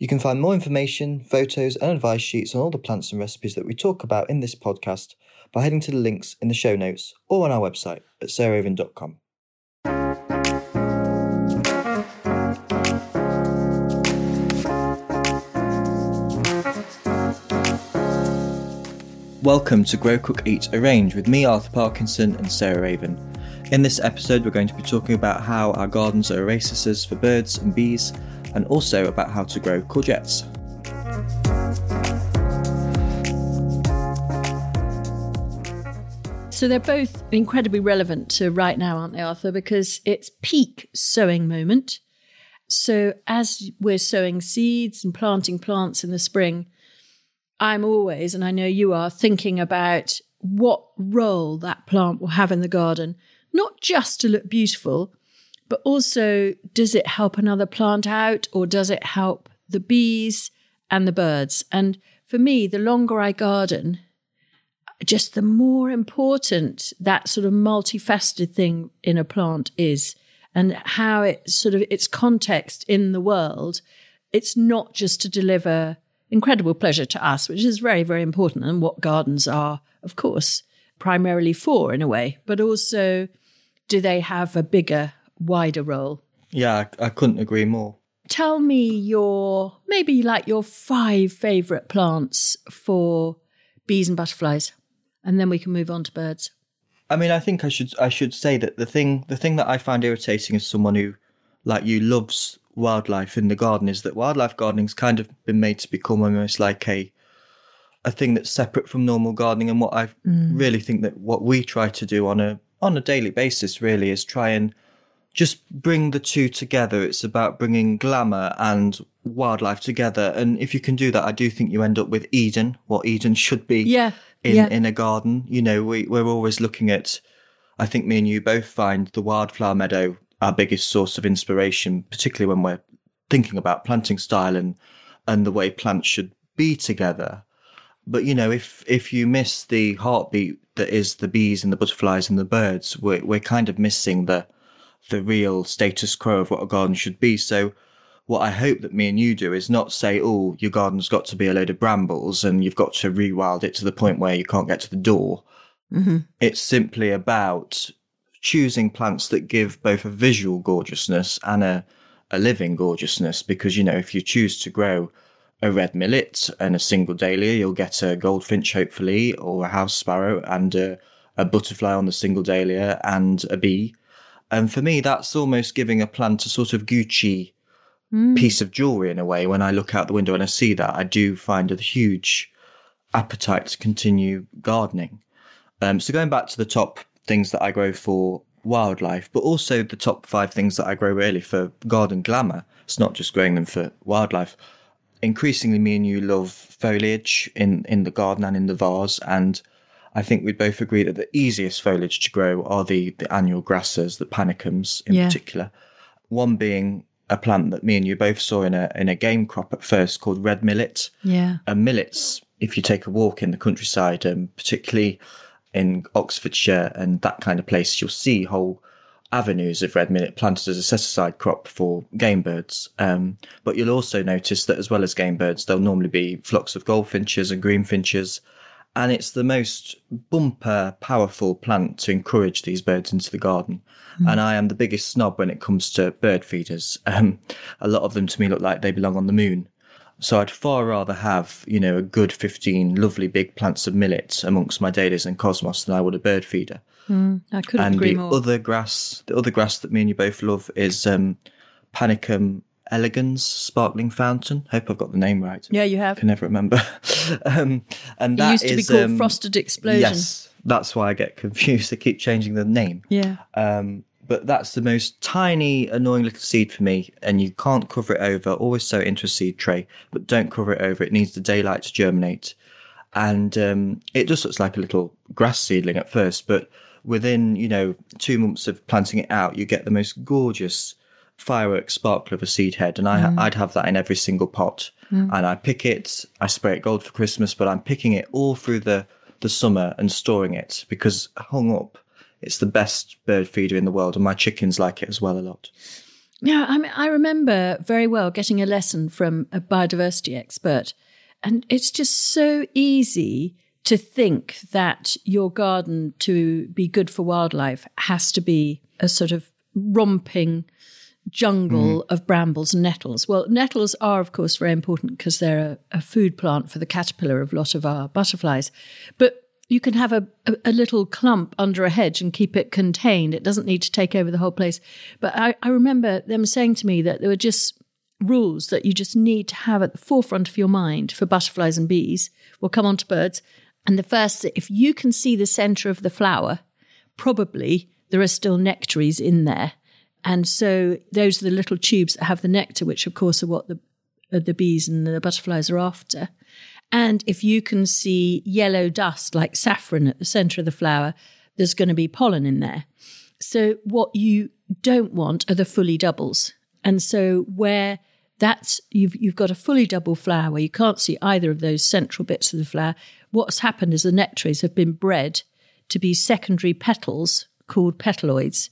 You can find more information, photos, and advice sheets on all the plants and recipes that we talk about in this podcast by heading to the links in the show notes or on our website at sarahraven.com. Welcome to Grow Cook Eat Arrange with me, Arthur Parkinson, and Sarah Raven. In this episode, we're going to be talking about how our gardens are oases for birds and bees, and also about how to grow courgettes. So they're both incredibly relevant to right now, aren't they, Arthur? Because it's peak sowing moment. So as we're sowing seeds and planting plants in the spring, I'm always, and I know you are, thinking about what role that plant will have in the garden, not just to look beautiful, but also does it help another plant out or does it help the bees and the birds? And for me, the longer I garden, just the more important that sort of multifaceted thing in a plant is and how it sort of its context in the world. It's not just to deliver incredible pleasure to us, which is very, very important and what gardens are, of course, primarily for in a way, but also do they have a bigger, wider role? Yeah, I, I couldn't agree more. Tell me your, maybe like your five favourite plants for bees and butterflies, and then we can move on to birds. I mean, I think I should I should say that the thing the thing that I find irritating as someone who, like you, loves wildlife in the garden is that wildlife gardening's kind of been made to become almost like a a thing that's separate from normal gardening and what I mm. really think that what we try to do on a on a daily basis really is try and just bring the two together it's about bringing glamour and wildlife together and if you can do that I do think you end up with Eden what Eden should be yeah in yeah. in a garden you know we we're always looking at I think me and you both find the wildflower meadow our biggest source of inspiration, particularly when we're thinking about planting style and and the way plants should be together. But you know, if if you miss the heartbeat that is the bees and the butterflies and the birds, we're we're kind of missing the the real status quo of what a garden should be. So what I hope that me and you do is not say, oh, your garden's got to be a load of brambles and you've got to rewild it to the point where you can't get to the door. Mm-hmm. It's simply about choosing plants that give both a visual gorgeousness and a, a living gorgeousness. Because, you know, if you choose to grow a red millet and a single dahlia, you'll get a goldfinch, hopefully, or a house sparrow and a, a butterfly on the single dahlia and a bee. And for me, that's almost giving a plant a sort of Gucci mm. piece of jewelry in a way. When I look out the window and I see that, I do find a huge appetite to continue gardening. Um, so going back to the top things that I grow for wildlife, but also the top five things that I grow really for garden glamour. It's not just growing them for wildlife. Increasingly, me and you love foliage in, in the garden and in the vase. And I think we'd both agree that the easiest foliage to grow are the, the annual grasses, the panicums in yeah. particular. One being a plant that me and you both saw in a in a game crop at first called red millet. Yeah. And millets, if you take a walk in the countryside, and um, particularly in Oxfordshire and that kind of place, you'll see whole avenues of red millet planted as a set aside crop for game birds. Um, but you'll also notice that as well as game birds, there'll normally be flocks of goldfinches and greenfinches. And it's the most bumper, powerful plant to encourage these birds into the garden. Mm. And I am the biggest snob when it comes to bird feeders. Um, a lot of them to me look like they belong on the moon. So I'd far rather have, you know, a good 15 lovely big plants of millet amongst my dahlias and cosmos than I would a bird feeder. Mm, I couldn't and agree the more. other grass, the other grass that me and you both love is um, Panicum elegans sparkling fountain. Hope I've got the name right. Yeah, you have. Can never remember. um, and that it used to is, be called um, frosted explosion. Yes, that's why I get confused. They keep changing the name. Yeah. Um, but that's the most tiny, annoying little seed for me, and you can't cover it over. Always sow into a seed tray, but don't cover it over. It needs the daylight to germinate, and um, it just looks like a little grass seedling at first, but within you know two months of planting it out, you get the most gorgeous fireworks sparkle of a seed head, and I, mm. I'd have that in every single pot. Mm. And I pick it, I spray it gold for Christmas, but I'm picking it all through the the summer and storing it because hung up it's the best bird feeder in the world, and my chickens like it as well a lot. Yeah, I mean, I remember very well getting a lesson from a biodiversity expert, and it's just so easy to think that your garden to be good for wildlife has to be a sort of romping jungle mm. of brambles and nettles. Well, nettles are, of course, very important because they're a, a, food plant for the caterpillar of a lot of our butterflies. But you can have a, a, a, little clump under a hedge and keep it contained. It doesn't need to take over the whole place. But I, I remember them saying to me that there were just rules that you just need to have at the forefront of your mind for butterflies and bees. We'll come on to birds. And the first, if you can see the center of the flower, probably there are still nectaries in there. And so those are the little tubes that have the nectar, which of course are what the, the bees and the butterflies are after. And if you can see yellow dust like saffron at the center of the flower, there's going to be pollen in there. So what you don't want are the fully doubles. And so where that's you've you've got a fully double flower where you can't see either of those central bits of the flower. What's happened is the nectaries have been bred to be secondary petals called petaloids.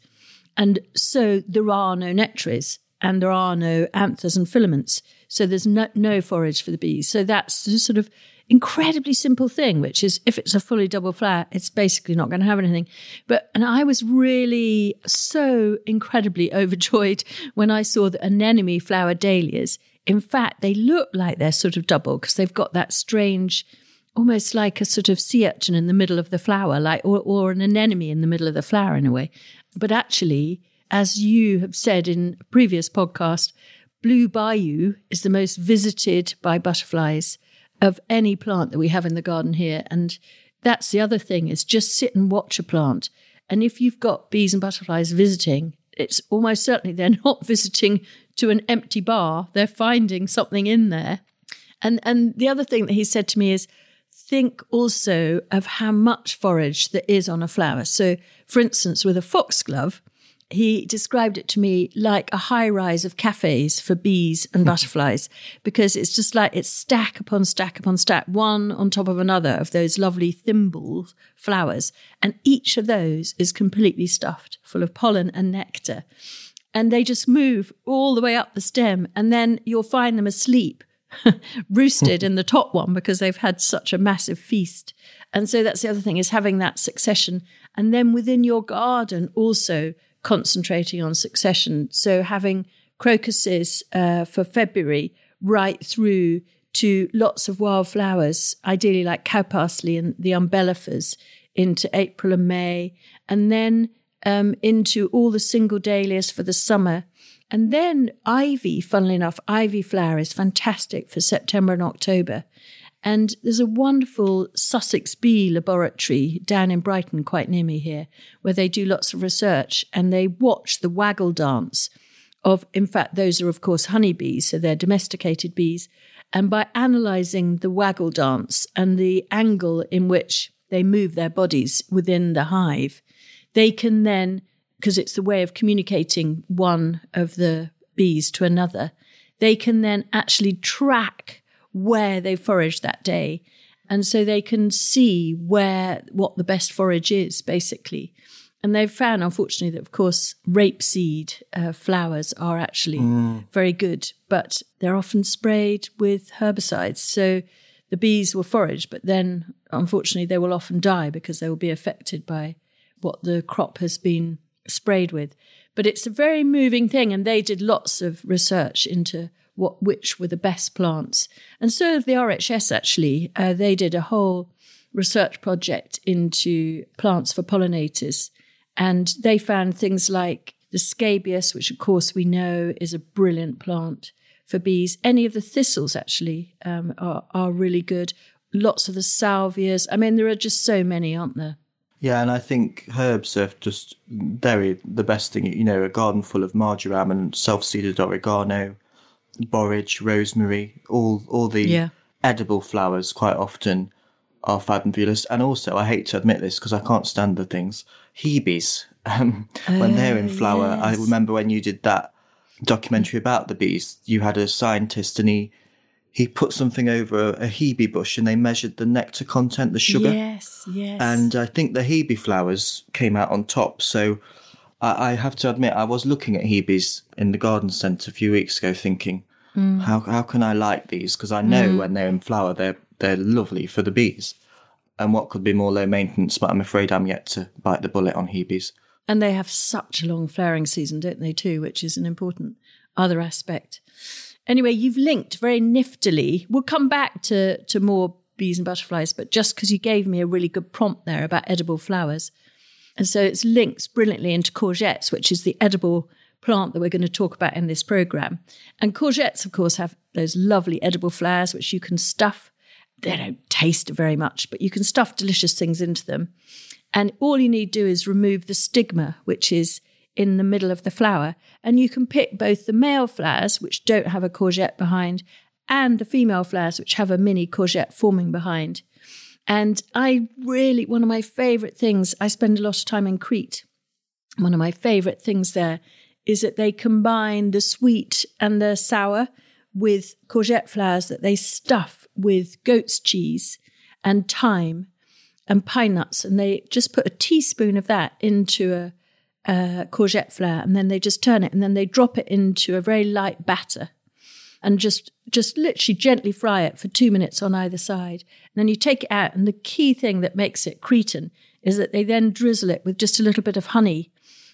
And so there are no nectaries and there are no anthers and filaments. So there's no, no forage for the bees. So that's the sort of incredibly simple thing, which is if it's a fully double flower, it's basically not going to have anything. But, and I was really so incredibly overjoyed when I saw the anemone flower dahlias. In fact, they look like they're sort of double because they've got that strange, almost like a sort of sea urchin in the middle of the flower, like, or, or an anemone in the middle of the flower in a way. But actually, as you have said in a previous podcast, Blue Bayou is the most visited by butterflies of any plant that we have in the garden here. And that's the other thing is just sit and watch a plant. And if you've got bees and butterflies visiting, it's almost certainly they're not visiting to an empty bar. They're finding something in there. And and the other thing that he said to me is think also of how much forage there is on a flower. So for instance, with a foxglove, he described it to me like a high rise of cafes for bees and hmm. butterflies because it's just like it's stack upon stack upon stack, one on top of another of those lovely thimble flowers. And each of those is completely stuffed full of pollen and nectar. And they just move all the way up the stem. And then you'll find them asleep, roosted in the top one because they've had such a massive feast. And so that's the other thing is having that succession. And then within your garden also concentrating on succession. So having crocuses uh, for February right through to lots of wildflowers, ideally like cow parsley and the umbellifers into April and May, and then um, into all the single dahlias for the summer. And then ivy, funnily enough, ivy flower is fantastic for September and October. And there's a wonderful Sussex Bee Laboratory down in Brighton, quite near me here, where they do lots of research and they watch the waggle dance of, in fact, those are, of course, honeybees, so they're domesticated bees. And by analyzing the waggle dance and the angle in which they move their bodies within the hive, they can then, because it's the way of communicating one of the bees to another, they can then actually track where they foraged that day. And so they can see where, what the best forage is, basically. And they've found, unfortunately, that of course, rapeseed uh, flowers are actually mm. very good, but they're often sprayed with herbicides. So the bees will forage, but then unfortunately, they will often die because they will be affected by what the crop has been sprayed with. But it's a very moving thing. And they did lots of research into what which were the best plants. And so the RHS actually, uh, they did a whole research project into plants for pollinators, and they found things like the scabious, which of course we know is a brilliant plant for bees. Any of the thistles actually um, are are really good. Lots of the salvias. I mean, there are just so many, aren't there? Yeah, and I think herbs are just very the best thing. You know, a garden full of marjoram and self-seeded oregano, borage, rosemary, all all the yeah. edible flowers quite often are fabulous. And also, I hate to admit this because I can't stand the things, hebes. Um, when they're in oh, flower, yes. I remember when you did that documentary about the bees, you had a scientist and he he put something over a, hebe bush and they measured the nectar content, the sugar. Yes, yes. And I think the hebe flowers came out on top. So I, I have to admit, I was looking at Hebes in the garden centre a few weeks ago, thinking, mm. how how can I like these? Because I know mm. when they're in flower, they're they're lovely for the bees. And what could be more low maintenance? But I'm afraid I'm yet to bite the bullet on Hebes. And they have such a long flowering season, don't they, too, which is an important other aspect. Anyway, you've linked very niftily. We'll come back to, to more bees and butterflies, but just because you gave me a really good prompt there about edible flowers. And so it's linked brilliantly into courgettes, which is the edible plant that we're going to talk about in this program. And courgettes, of course, have those lovely edible flowers which you can stuff. They don't taste very much, but you can stuff delicious things into them. And all you need to do is remove the stigma, which is in the middle of the flower. And you can pick both the male flowers, which don't have a courgette behind, and the female flowers, which have a mini courgette forming behind. And I really, one of my favorite things, I spend a lot of time in Crete. One of my favorite things there is that they combine the sweet and the sour with courgette flowers that they stuff with goat's cheese and thyme and pine nuts. And they just put a teaspoon of that into a, a courgette flower and then they just turn it and then they drop it into a very light batter and just just literally gently fry it for two minutes on either side. And then you take it out. And the key thing that makes it Cretan is that they then drizzle it with just a little bit of honey.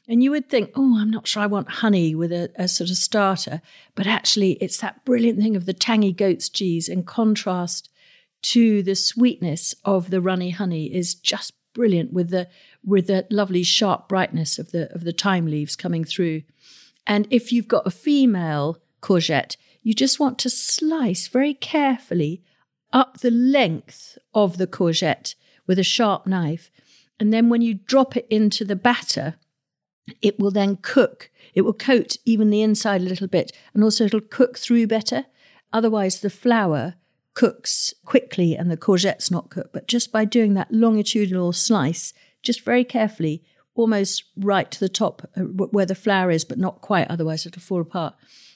And you would think, oh, I'm not sure I want honey with a, a sort of starter. But actually, it's that brilliant thing of the tangy goat's cheese in contrast to the sweetness of the runny honey is just brilliant with the with the lovely sharp brightness of the of the thyme leaves coming through. And if you've got a female courgette, you just want to slice very carefully up the length of the courgette with a sharp knife. And then when you drop it into the batter, it will then cook. It will coat even the inside a little bit, and also it'll cook through better. Otherwise, the flower cooks quickly and the courgette's not cooked. But just by doing that longitudinal slice, just very carefully, almost right to the top uh, where the flower is, but not quite, otherwise it'll fall apart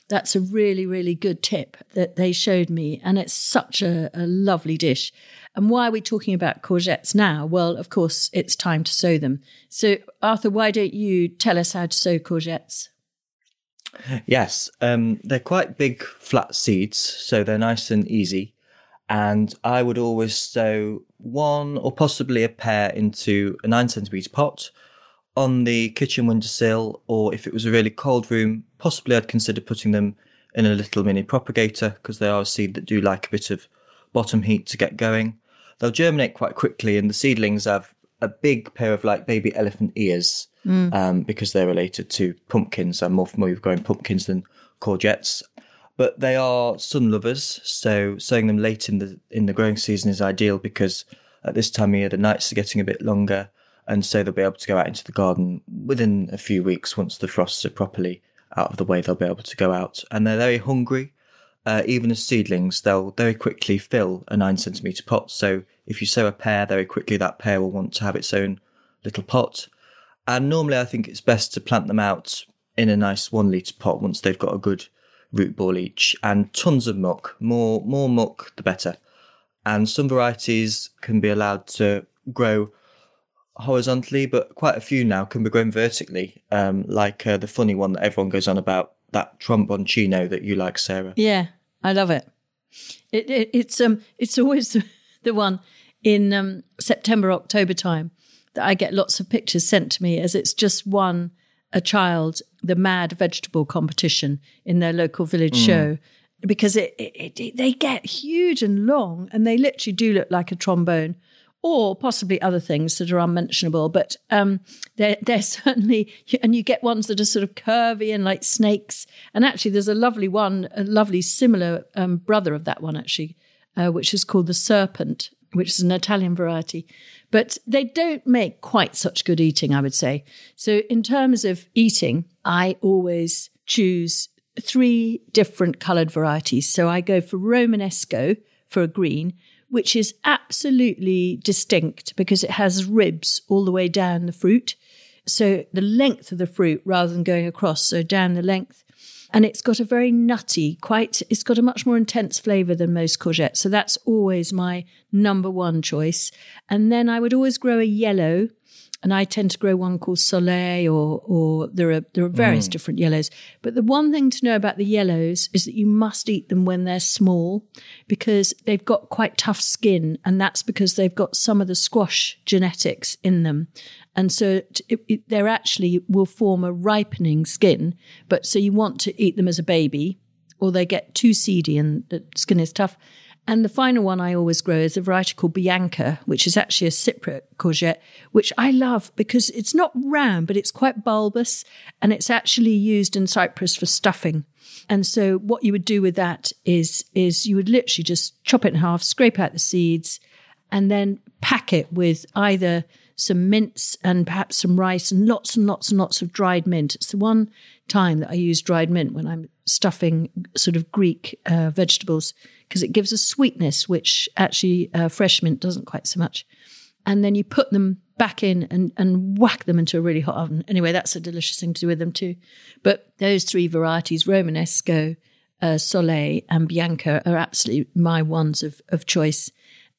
that's a really, really good tip that they showed me. And it's such a, a, lovely dish. And why are we talking about courgettes now? Well, of course, it's time to sow them. So, Arthur, why don't you tell us how to sow courgettes? Yes, um, they're quite big, flat seeds, so they're nice and easy. And I would always sow one or possibly a pair into a nine centimetre pot on the kitchen windowsill, or if it was a really cold room, possibly I'd consider putting them in a little mini propagator because they are a seed that do like a bit of bottom heat to get going. They'll germinate quite quickly, and the seedlings have a big pair of like baby elephant ears mm. um, because they're related to pumpkins. I'm more familiar with growing pumpkins than courgettes, but they are sun lovers. So sowing them late in the in the growing season is ideal because at this time of year the nights are getting a bit longer and so they'll be able to go out into the garden within a few weeks once the frosts are properly out of the way. They'll be able to go out, and they're very hungry. Uh, even as seedlings, they'll very quickly fill a nine centimeter pot. So if you sow a pair, very quickly that pair will want to have its own little pot. And normally, I think it's best to plant them out in a nice one litre pot once they've got a good root ball each and tons of muck. More more muck, the better. And some varieties can be allowed to grow horizontally, but quite a few now can be grown vertically. Um, like uh, the funny one that everyone goes on about, that tromboncino that you like, Sarah. Yeah, I love it. it, it it's um, it's always the, one in um, September, October time that I get lots of pictures sent to me as it's just one a child the mad vegetable competition in their local village mm. show because it, it, it, they get huge and long and they literally do look like a trombone or possibly other things that are unmentionable. But um, they're, they're certainly, and you get ones that are sort of curvy and like snakes. And actually, there's a lovely one, a lovely similar um, brother of that one, actually, uh, which is called the Serpent, which is an Italian variety. But they don't make quite such good eating, I would say. So, in terms of eating, I always choose three different coloured varieties. So, I go for Romanesco for a green, which is absolutely distinct because it has ribs all the way down the fruit. So the length of the fruit rather than going across, so down the length. And it's got a very nutty, quite, it's got a much more intense flavour than most courgettes. So that's always my number one choice. And then I would always grow a yellow and I tend to grow one called Soleil, or or there are there are various mm. different yellows. But the one thing to know about the yellows is that you must eat them when they're small, because they've got quite tough skin, and that's because they've got some of the squash genetics in them, and so it, it, they're actually will form a ripening skin. But so you want to eat them as a baby, or they get too seedy and the skin is tough. And the final one I always grow is a variety called Bianca, which is actually a Cypriot courgette, which I love because it's not round, but it's quite bulbous and it's actually used in Cyprus for stuffing. And so what you would do with that is, is you would literally just chop it in half, scrape out the seeds, and then pack it with either some mince and perhaps some rice and lots and lots and lots of dried mint. It's the one time that I use dried mint when I'm stuffing sort of Greek uh, vegetables because it gives a sweetness which actually uh, fresh mint doesn't quite so much. And then you put them back in and, and whack them into a really hot oven. Anyway, that's a delicious thing to do with them too. But those three varieties, Romanesco, uh, Soleil, and Bianca, are absolutely my ones of, of choice.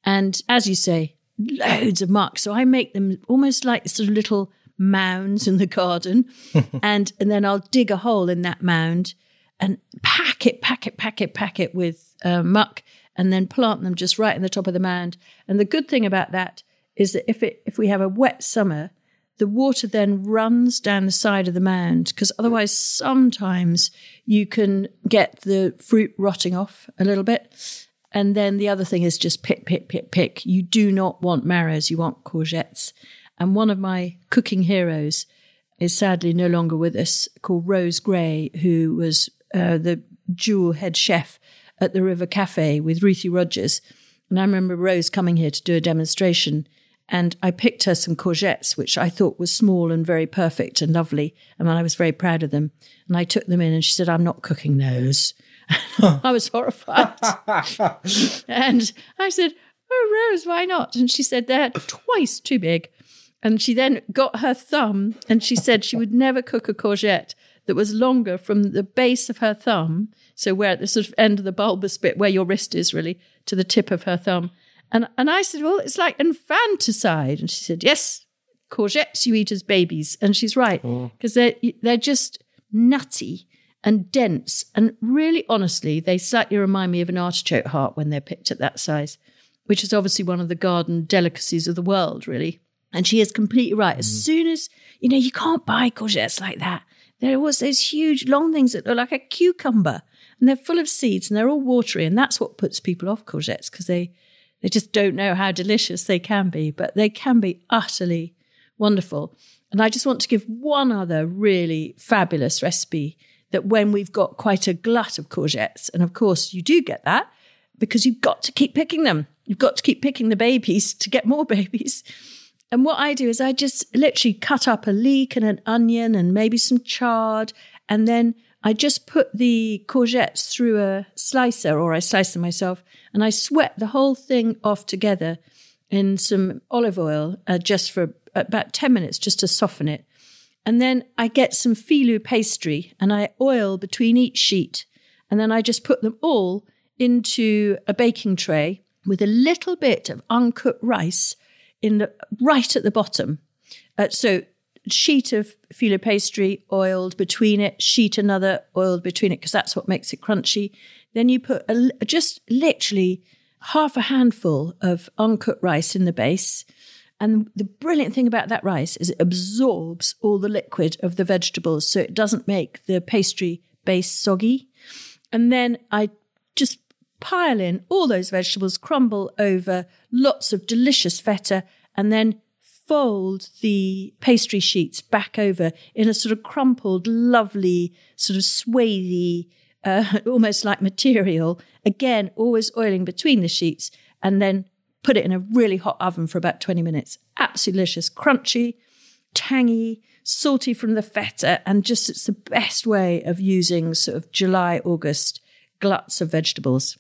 And as you say, loads of marks. So I make them almost like sort of little mounds in the garden. and, and then I'll dig a hole in that mound and pack it, pack it, pack it, pack it with uh, muck, and then plant them just right in the top of the mound. And the good thing about that is that if it if we have a wet summer, the water then runs down the side of the mound because otherwise sometimes you can get the fruit rotting off a little bit. And then the other thing is just pick, pick, pick, pick. You do not want marrows, you want courgettes. And one of my cooking heroes is sadly no longer with us, called Rose Gray, who was uh, the jewel head chef at the River Cafe with Ruthie Rogers. And I remember Rose coming here to do a demonstration and I picked her some courgettes, which I thought was small and very perfect and lovely. And I was very proud of them. And I took them in and she said, I'm not cooking those. I was horrified. and I said, Oh, Rose, why not? And she said, They're twice too big. And she then got her thumb and she said she would never cook a courgette that was longer from the base of her thumb, so where at the sort of end of the bulbous bit where your wrist is really, to the tip of her thumb. And and I said, Well, it's like infanticide. And she said, Yes, courgettes you eat as babies. And she's right, because oh. they're they're just nutty and dense. And really honestly, they slightly remind me of an artichoke heart when they're picked at that size, which is obviously one of the garden delicacies of the world, really. And she is completely right. Mm. As soon as, you know, you can't buy courgettes like that there was those huge long things that look like a cucumber and they're full of seeds and they're all watery. And that's what puts people off courgettes because they, they just don't know how delicious they can be, but they can be utterly wonderful. And I just want to give one other really fabulous recipe that when we've got quite a glut of courgettes, and of course you do get that because you've got to keep picking them. You've got to keep picking the babies to get more babies. And what I do is I just literally cut up a leek and an onion and maybe some chard. And then I just put the courgettes through a slicer or I slice them myself and I sweat the whole thing off together in some olive oil uh, just for about 10 minutes just to soften it. And then I get some Filo pastry and I oil between each sheet. And then I just put them all into a baking tray with a little bit of uncooked rice in the right at the bottom. Uh, so sheet of Filo pastry oiled between it, sheet another oiled between it because that's what makes it crunchy. Then you put a, just literally half a handful of uncooked rice in the base. And the brilliant thing about that rice is it absorbs all the liquid of the vegetables, so it doesn't make the pastry base soggy. And then I just pile in all those vegetables, crumble over lots of delicious feta, and then fold the pastry sheets back over in a sort of crumpled, lovely, sort of swathy, uh, almost like material. Again, always oiling between the sheets, and then put it in a really hot oven for about 20 minutes. Absolutely delicious, crunchy, tangy, salty from the feta, and just it's the best way of using sort of July, August gluts of vegetables.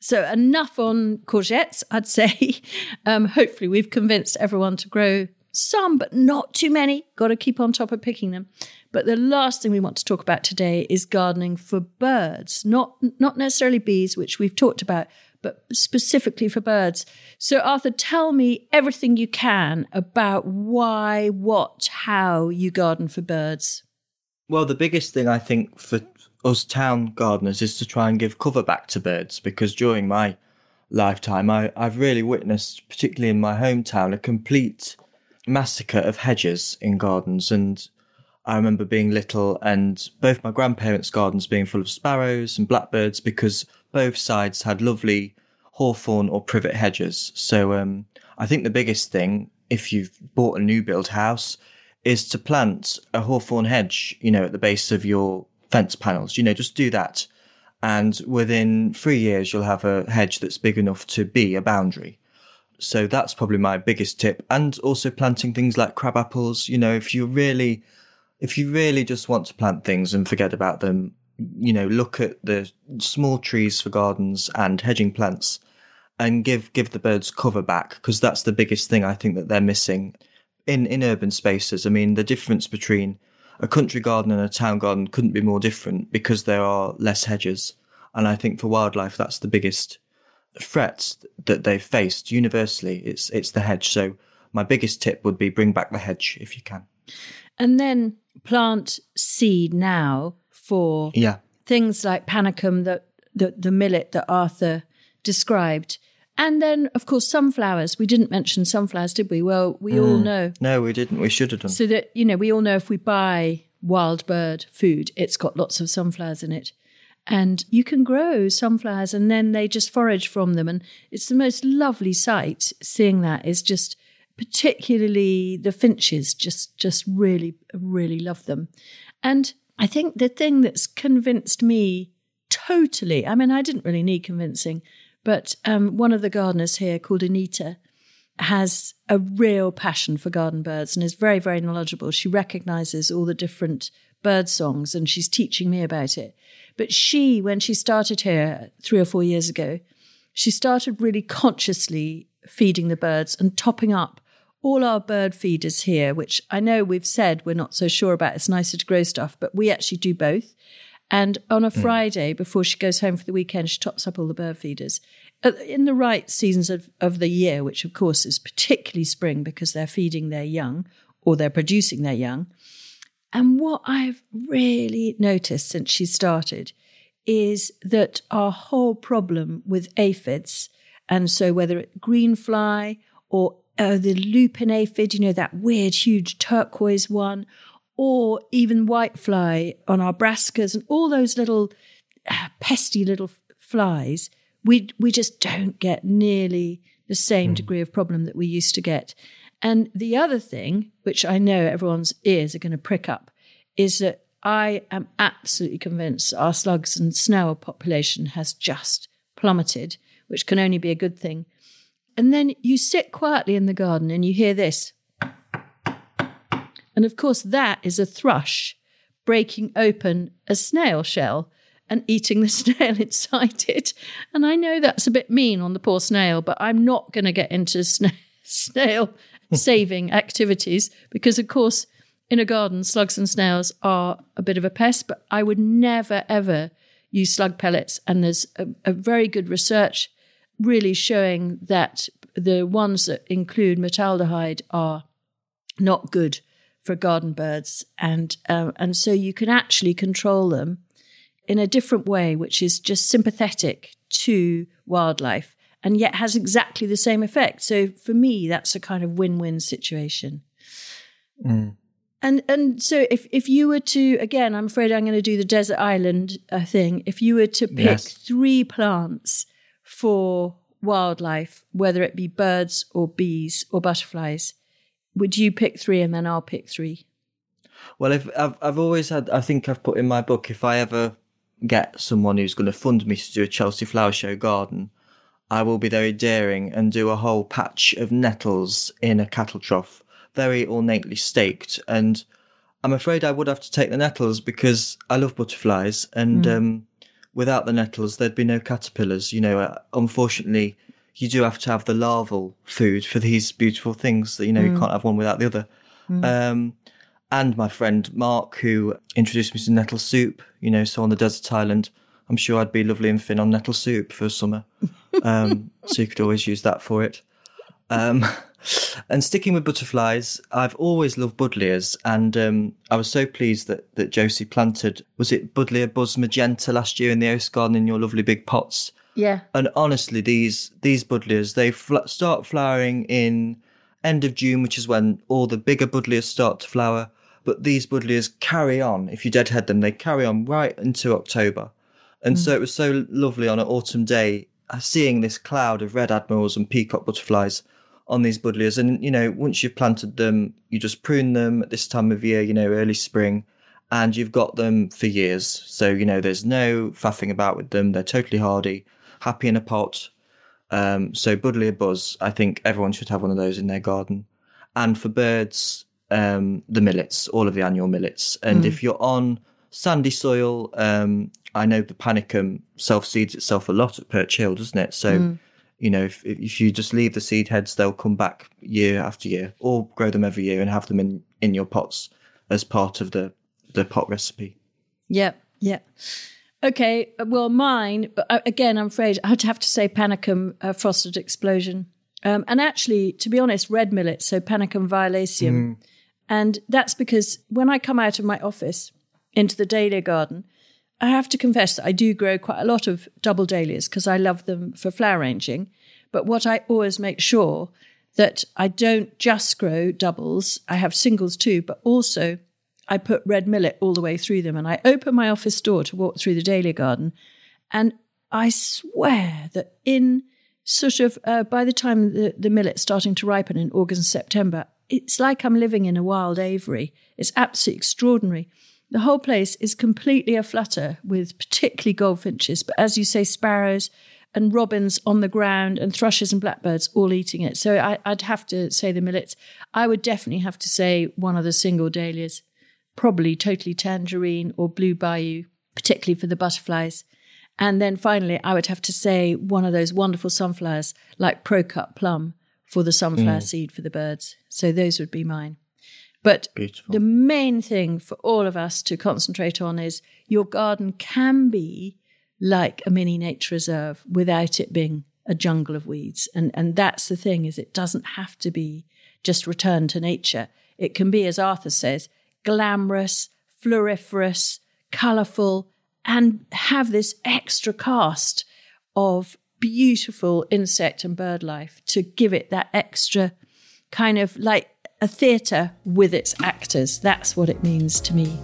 So enough on courgettes, I'd say. Um, hopefully, we've convinced everyone to grow some, but not too many. Got to keep on top of picking them. But the last thing we want to talk about today is gardening for birds, not not necessarily bees, which we've talked about, but specifically for birds. So, Arthur, tell me everything you can about why, what, how you garden for birds. Well, the biggest thing I think for us town gardeners is to try and give cover back to birds because during my lifetime, I, I've really witnessed, particularly in my hometown, a complete massacre of hedges in gardens. And I remember being little and both my grandparents' gardens being full of sparrows and blackbirds because both sides had lovely hawthorn or privet hedges. So um, I think the biggest thing, if you've bought a new build house, is to plant a hawthorn hedge, you know, at the base of your fence panels. You know, just do that. And within three years, you'll have a hedge that's big enough to be a boundary. So that's probably my biggest tip. And also planting things like crab apples. You know, if you really, if you really just want to plant things and forget about them, you know, look at the small trees for gardens and hedging plants and give, give the birds cover back because that's the biggest thing I think that they're missing in, in urban spaces. I mean, the difference between a country garden and a town garden couldn't be more different because there are less hedges. And I think for wildlife, that's the biggest threat that they've faced universally. It's, it's the hedge. So my biggest tip would be bring back the hedge if you can. And then plant seed now for yeah. things like panicum, that the, the millet that Arthur described. And then, of course, sunflowers. We didn't mention sunflowers, did we? Well, we mm. all know. No, we didn't. We should have done. So that, you know, we all know if we buy wild bird food, it's got lots of sunflowers in it. And you can grow sunflowers and then they just forage from them. And it's the most lovely sight. Seeing that is just particularly the finches just just really really love them and i think the thing that's convinced me totally i mean i didn't really need convincing but um, one of the gardeners here called anita has a real passion for garden birds and is very very knowledgeable she recognizes all the different bird songs and she's teaching me about it but she when she started here three or four years ago she started really consciously feeding the birds and topping up all our bird feeders here, which I know we've said we're not so sure about, it's nicer to grow stuff, but we actually do both. And on a mm. Friday, before she goes home for the weekend, she tops up all the bird feeders in the right seasons of, of the year, which of course is particularly spring because they're feeding their young or they're producing their young. And what I've really noticed since she started is that our whole problem with aphids, and so whether it's green fly or uh, the lupin aphid, you know, that weird, huge turquoise one, or even whitefly on our brassicas and all those little uh, pesty little flies, we, we just don't get nearly the same mm. degree of problem that we used to get. And the other thing, which I know everyone's ears are going to prick up, is that I am absolutely convinced our slugs and snail population has just plummeted, which can only be a good thing. And then you sit quietly in the garden and you hear this. And of course, that is a thrush breaking open a snail shell and eating the snail inside it. And I know that's a bit mean on the poor snail, but I'm not going to get into sna- snail saving activities because, of course, in a garden, slugs and snails are a bit of a pest, but I would never, ever use slug pellets. And there's a, a very good research really showing that the ones that include metaldehyde are not good for garden birds, and uh, and so you can actually control them in a different way, which is just sympathetic to wildlife, and yet has exactly the same effect. So for me, that's a kind of win-win situation. Mm. And and so if if you were to again, I'm afraid I'm going to do the desert island uh, thing. If you were to pick yes. three plants for wildlife, whether it be birds or bees or butterflies, would you pick three and then I'll pick three? Well, if I've I've always had, I think I've put in my book, if I ever get someone who's going to fund me to do a Chelsea Flower Show garden, I will be very daring and do a whole patch of nettles in a cattle trough, very ornately staked. And I'm afraid I would have to take the nettles because I love butterflies and mm. um, without the nettles, there'd be no caterpillars. You know, uh, unfortunately, you do have to have the larval food for these beautiful things. That you know, mm. you can't have one without the other. Mm. Um, and my friend Mark, who introduced me to nettle soup. You know, so on the desert island, I'm sure I'd be lovely and thin on nettle soup for summer. um, so you could always use that for it. Um, and sticking with butterflies, I've always loved buddleias, and um, I was so pleased that that Josie planted was it buddleia buzz magenta last year in the house garden in your lovely big pots. Yeah. And honestly, these these buddleias they fl- start flowering in end of June, which is when all the bigger buddleias start to flower. But these buddleias carry on. If you deadhead them, they carry on right into October. And so it was so lovely on an autumn day uh, seeing this cloud of red admirals and peacock butterflies on these buddleias. And, you know, once you've planted them, you just prune them at this time of year, you know, early spring, and you've got them for years. So, you know, there's no faffing about with them. They're totally hardy, happy in a pot. Um, so Buddleia Buzz, I think everyone should have one of those in their garden. And for birds, um, the millets, all of the annual millets. And if you're on sandy soil, um, I know the panicum self seeds itself a lot at Perch Hill, doesn't it? So, you know, if, if you just leave the seed heads, they'll come back year after year, or grow them every year and have them in, in your pots as part of the, the pot recipe. Yep, yep. Okay, well, mine, uh, again, I'm afraid I'd have to say Panicum uh, frosted explosion. Um, and actually, to be honest, red millet, so Panicum violaceum. And that's because when I come out of my office into the dahlia garden, I have to confess that I do grow quite a lot of double dahlias because I love them for flower arranging. But what I always make sure that I don't just grow doubles, I have singles too, but also I put red millet all the way through them. And I open my office door to walk through the dahlia garden. And I swear that in sort of uh, by the time the, the millet's starting to ripen in August and September, it's like I'm living in a wild aviary. It's absolutely extraordinary. The whole place is completely aflutter with particularly goldfinches, but as you say, sparrows and robins on the ground and thrushes and blackbirds all eating it. So I, I'd have to say the millets. I would definitely have to say one of the single dahlias, probably totally tangerine or blue bayou, particularly for the butterflies. And then finally, I would have to say one of those wonderful sunflowers like Procut plum for the sunflower mm. seed for the birds. So those would be mine. But Beautiful. the main thing for all of us to concentrate on is your garden can be like a mini nature reserve without it being a jungle of weeds. And and that's the thing is it doesn't have to be just return to nature. It can be, as Arthur says, glamorous, floriferous, colourful, and have this extra cast of beautiful insect and bird life to give it that extra kind of like a theatre with its actors. That's what it means to me.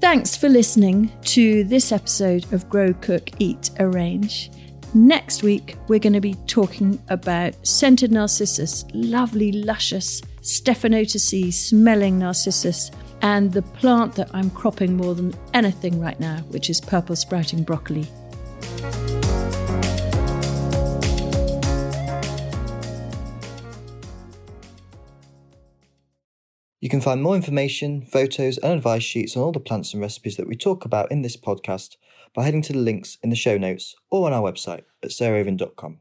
Thanks for listening to this episode of Grow, Cook, Eat, Arrange. Next week, we're going to be talking about scented narcissus, lovely, luscious, Stephanotis smelling narcissus, and the plant that I'm cropping more than anything right now, which is purple sprouting broccoli. You can find more information, photos, and advice sheets on all the plants and recipes that we talk about in this podcast by heading to the links in the show notes or on our website at sarahraven.com.